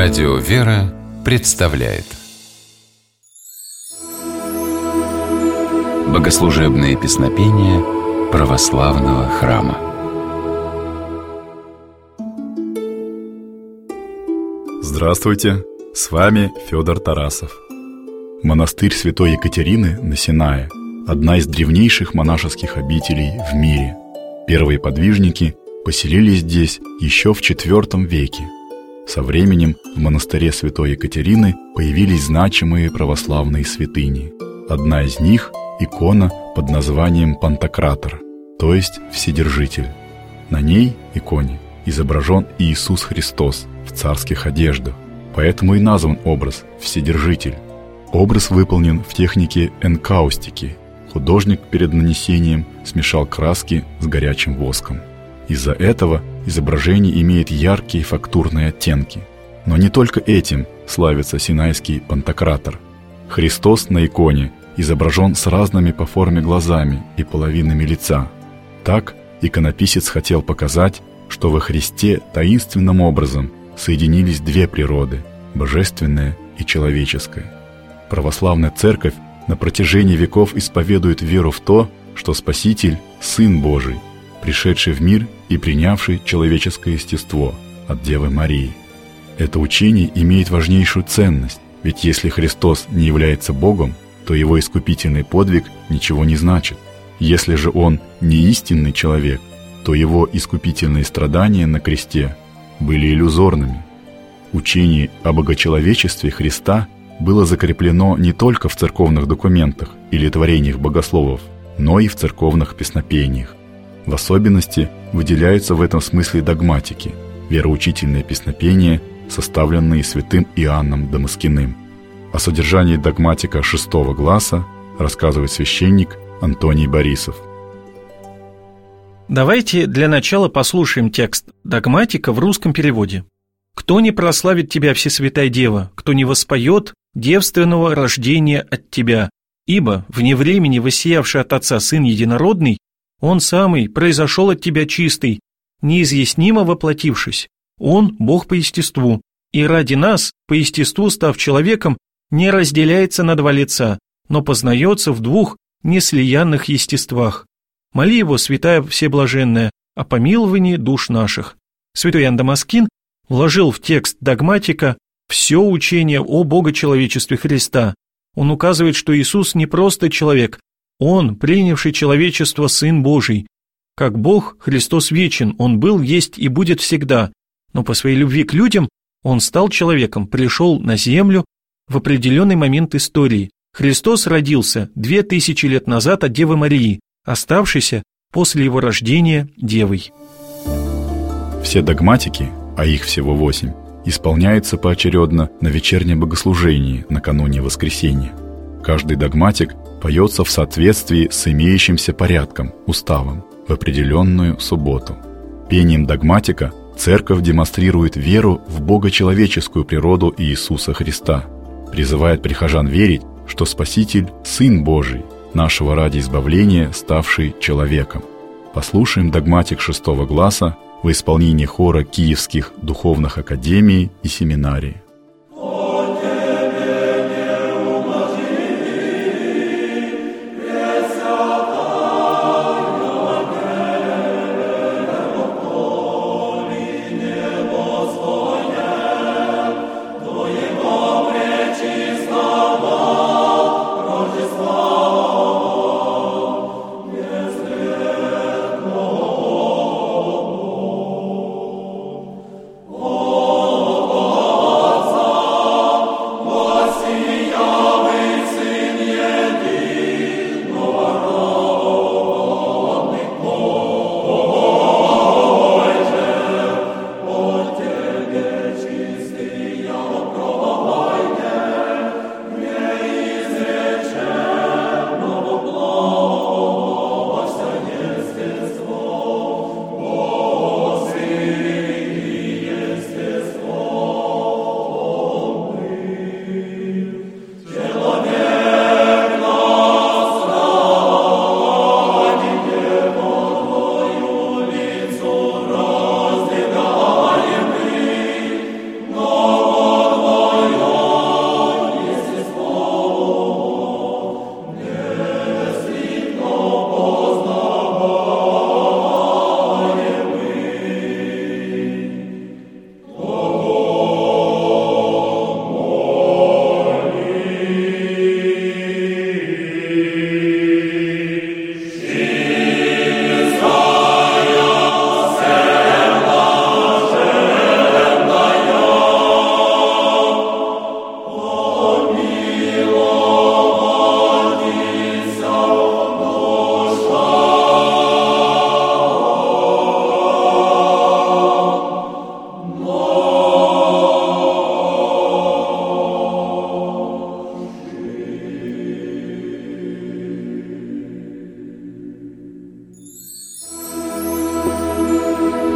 Радио «Вера» представляет Богослужебные песнопения православного храма Здравствуйте! С вами Федор Тарасов. Монастырь Святой Екатерины на Синае – одна из древнейших монашеских обителей в мире. Первые подвижники поселились здесь еще в IV веке – со временем в монастыре святой Екатерины появились значимые православные святыни. Одна из них – икона под названием Пантократор, то есть Вседержитель. На ней, иконе, изображен Иисус Христос в царских одеждах, поэтому и назван образ Вседержитель. Образ выполнен в технике энкаустики. Художник перед нанесением смешал краски с горячим воском. Из-за этого изображение имеет яркие фактурные оттенки. Но не только этим славится синайский пантократор. Христос на иконе изображен с разными по форме глазами и половинами лица. Так иконописец хотел показать, что во Христе таинственным образом соединились две природы – божественная и человеческая. Православная церковь на протяжении веков исповедует веру в то, что Спаситель – Сын Божий, пришедший в мир и принявший человеческое естество от Девы Марии. Это учение имеет важнейшую ценность, ведь если Христос не является Богом, то его искупительный подвиг ничего не значит. Если же он не истинный человек, то его искупительные страдания на кресте были иллюзорными. Учение о богочеловечестве Христа было закреплено не только в церковных документах или творениях богословов, но и в церковных песнопениях. В особенности выделяются в этом смысле догматики, вероучительные песнопения, составленные святым Иоанном Дамаскиным. О содержании догматика шестого гласа рассказывает священник Антоний Борисов. Давайте для начала послушаем текст догматика в русском переводе. «Кто не прославит тебя, Всесвятая Дева, кто не воспоет девственного рождения от тебя, ибо вне времени воссиявший от Отца Сын Единородный он самый произошел от тебя чистый, неизъяснимо воплотившись. Он – Бог по естеству, и ради нас, по естеству став человеком, не разделяется на два лица, но познается в двух неслиянных естествах. Моли его, святая всеблаженная, о помиловании душ наших. Святой Ян Дамаскин вложил в текст догматика все учение о богочеловечестве Христа. Он указывает, что Иисус не просто человек, он, принявший человечество Сын Божий. Как Бог, Христос вечен, Он был, есть и будет всегда, но по своей любви к людям Он стал человеком, пришел на землю в определенный момент истории. Христос родился две тысячи лет назад от Девы Марии, оставшейся после его рождения Девой. Все догматики, а их всего восемь, исполняются поочередно на вечернем богослужении накануне воскресения. Каждый догматик поется в соответствии с имеющимся порядком, уставом, в определенную субботу. Пением догматика церковь демонстрирует веру в богочеловеческую природу Иисуса Христа, призывает прихожан верить, что Спаситель – Сын Божий, нашего ради избавления, ставший человеком. Послушаем догматик шестого гласа в исполнении хора Киевских духовных академий и семинарий.